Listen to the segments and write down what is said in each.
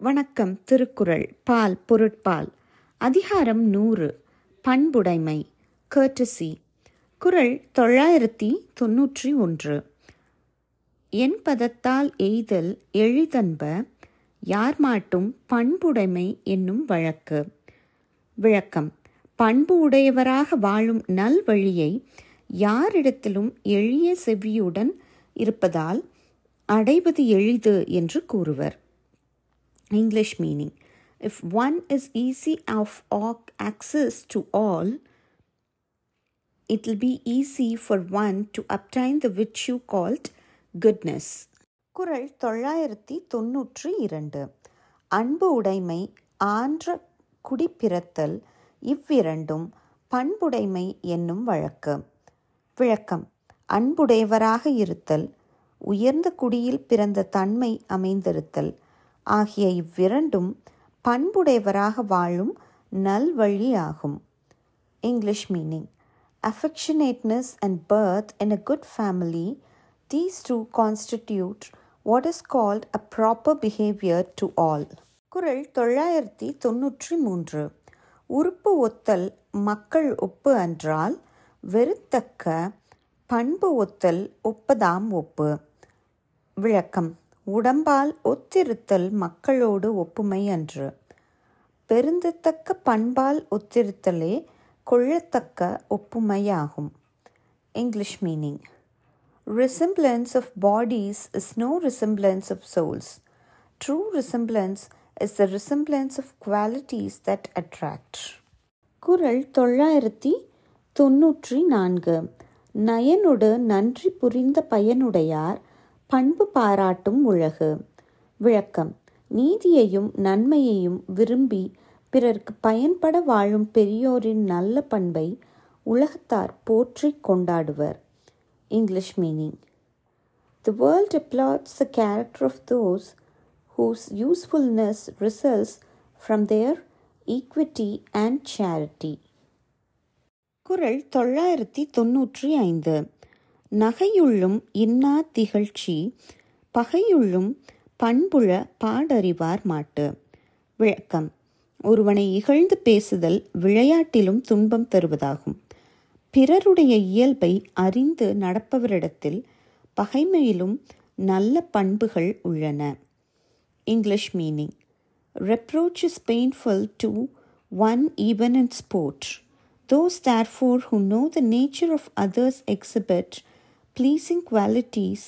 வணக்கம் திருக்குறள் பால் பொருட்பால். அதிகாரம் நூறு பண்புடைமை கர்டசி குறள் தொள்ளாயிரத்தி தொன்னூற்றி ஒன்று. என் பதத்தால் எய்தல் எளிதன்ப யார் மாட்டும் பண்புடைமை என்னும் வழக்கு. விளக்கம் பண்பு உடையவராக வாழும் நல்வழியை யாரிடத்திலும் எளிய செவ்வியுடன் இருப்பதால் அடைவது எளிது என்று கூறுவர். English meaning if one is easy of access to all, it will be easy for one to obtain the virtue called goodness. குரல் தொள்ளாயிரத்தி தொன்னூற்றி இரண்டு அன்பு உடைமை ஆன்ற குடிப்பிறத்தல் இவ்விரண்டும் பண்புடைமை என்னும் வழக்கு விளக்கம் அன்புடையவராக இருத்தல் உயர்ந்த குடியில் பிறந்த தன்மை அமைந்திருத்தல் ஆகிய இவ்விரண்டும் பண்புடையவராக வாழும் நல்வழியாகும். English meaning affectionateness and birth in a good family, these two constitute what is called a proper behavior to all. குரல் தொள்ளாயிரத்தி தொன்னூற்றி மூன்று. உறுப்பு ஒத்தல் மக்கள் ஒப்பு அன்றால் வெறுத்தக்க பண்பு ஒத்தல் ஒப்பதாம் ஒப்பு. விளக்கம். உடம்பால் ஒத்திருத்தல் மக்களோடு ஒப்புமை அன்று பெருந்தத்தக்க பண்பால் ஒத்திருத்தலே கொள்ளத்தக்க ஒப்புமையாகும் English meaning resemblance of bodies is no resemblance of souls. True resemblance is the resemblance of qualities that attract. குரல் தொள்ளாயிரத்தி தொன்னூற்றி நான்கு நயனொடு நன்றி புரிந்த பயனுடையார் பண்பு பாராட்டும் உலகு விளக்கம் நீதியையும் நன்மையையும் விரும்பி பிறர்க்கு பயன்பட வாழும் பெரியோரின் நல்ல பண்பை உலகத்தார் போற்றி கொண்டாடுவர் English meaning The world applauds the character of those whose usefulness results from their equity and charity குரல் தொள்ளாயிரத்தி தொன்னூற்றி ஐந்து நகையுள்ளும் இன்னா திகழ்ச்சி பகையுள்ளும் பண்புழ பாடறிவார் மாட்டு. விளக்கம். ஒருவனை இகழ்ந்து பேசுதல் விளையாட்டிலும் துன்பம் தருவதாகும். பிறருடைய இயல்பை அறிந்து நடப்பவரிடத்தில் பகைமையிலும் நல்ல பண்புகள் உள்ளன. English meaning. Reproach is painful to one even in sport those therefore who know the nature of others exhibit pleasing qualities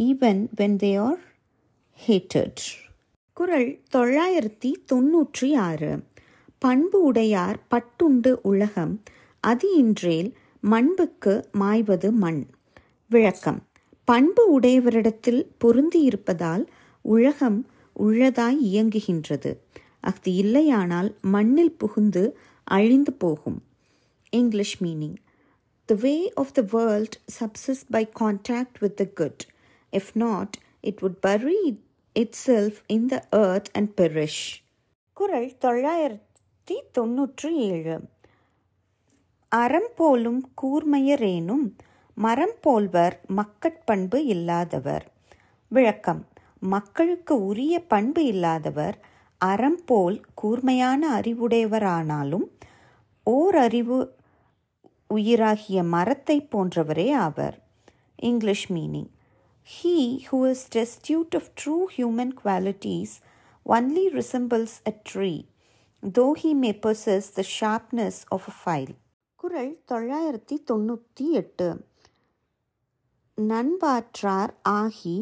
even when they are hated குரல் தொள்ளாயிரத்தி தொன்னூற்றி ஆறு. பண்பு உடையார் பட்டுண்டு உலகம் அது இன்றேல் மண்புக்கு மாய்வது மண். விளக்கம். பண்பு உடையவரிடத்தில் பொருந்தியிருப்பதால் உலகம் உள்ளதாய் இயங்குகின்றது. அது இல்லையானால் மண்ணில் புகுந்து அழிந்து போகும். English meaning. The way of the world subsists by contact with the good if not, it would bury itself in the earth earth and குரல் தொள்ளாயிரத்தி தொன்னூற்றி ஏழு. அறம் போலும் கூர்மையரேனும் மரம் போல்வர் மக்கட்பண்பு இல்லாதவர். விளக்கம் மக்களுக்கு உரிய பண்பு இல்லாதவர் அறம் போல் கூர்மையான அறிவுடையவரானாலும் ஓர் அறிவு உயிராகிய மரத்தை போன்றவரே ஆவர் English meaning he who is destitute of true human qualities only resembles a tree though he may possess the sharpness of a file குரல் தொள்ளாயிரத்தி தொண்ணூற்றி எட்டு. நண்பாற்றார் ஆகி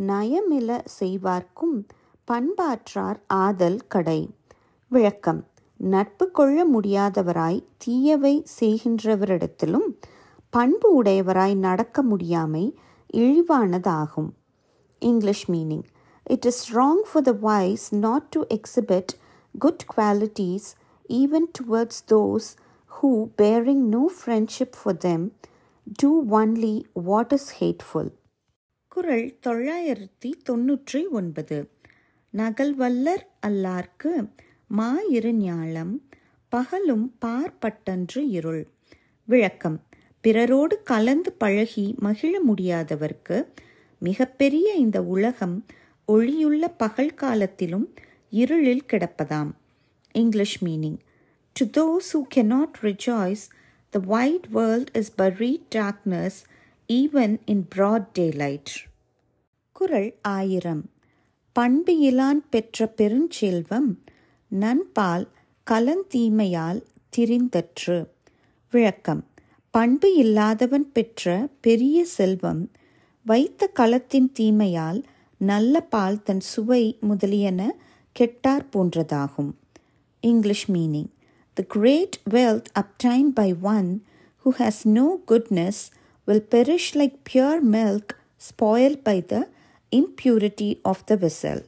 நயமில செய்வார்க்கும் பண்பாற்றார் ஆதல் கடை. விளக்கம். நட்பு கொள்ள முடியாதவராய் தீயவை செய்கின்றவரிடத்திலும் பண்பு உடையவராய் நடக்க முடியாமை இழிவானதாகும். English meaning it is wrong for the wise not to exhibit good qualities even towards those who bearing no friendship for them do only what is hateful குரல் தொள்ளாயிரத்தி தொன்னூற்றி ஒன்பது. நகல்வல்லர் அல்லார்க்கு மா இரு ஞாலம் பகலும் பார்ப்பட்டன்று இருள். விளக்கம். பிறரோடு கலந்து பழகி மகிழ முடியாதவர்க்கு மிகப்பெரிய இந்த உலகம் ஒளியுள்ள பகல் காலத்திலும் இருளில் கிடப்பதாம். English meaning to those who cannot rejoice the wide world is buried darkness even in broad daylight குரல் ஆயிரம். பண்பு இலான் பெற்ற பெருஞ்செல்வம் நண்பால் கலந்தீமையால் திரிந்தற்று விளக்கம் பண்பு இல்லாதவன் பெற்ற பெரிய செல்வம் வைத்த களத்தின் தீமையால் நல்ல பால் தன் சுவை முதலியன கெட்டார் போன்றதாகும் English meaning the great wealth obtained by one who has no goodness will perish like pure milk spoiled by the impurity of the vessel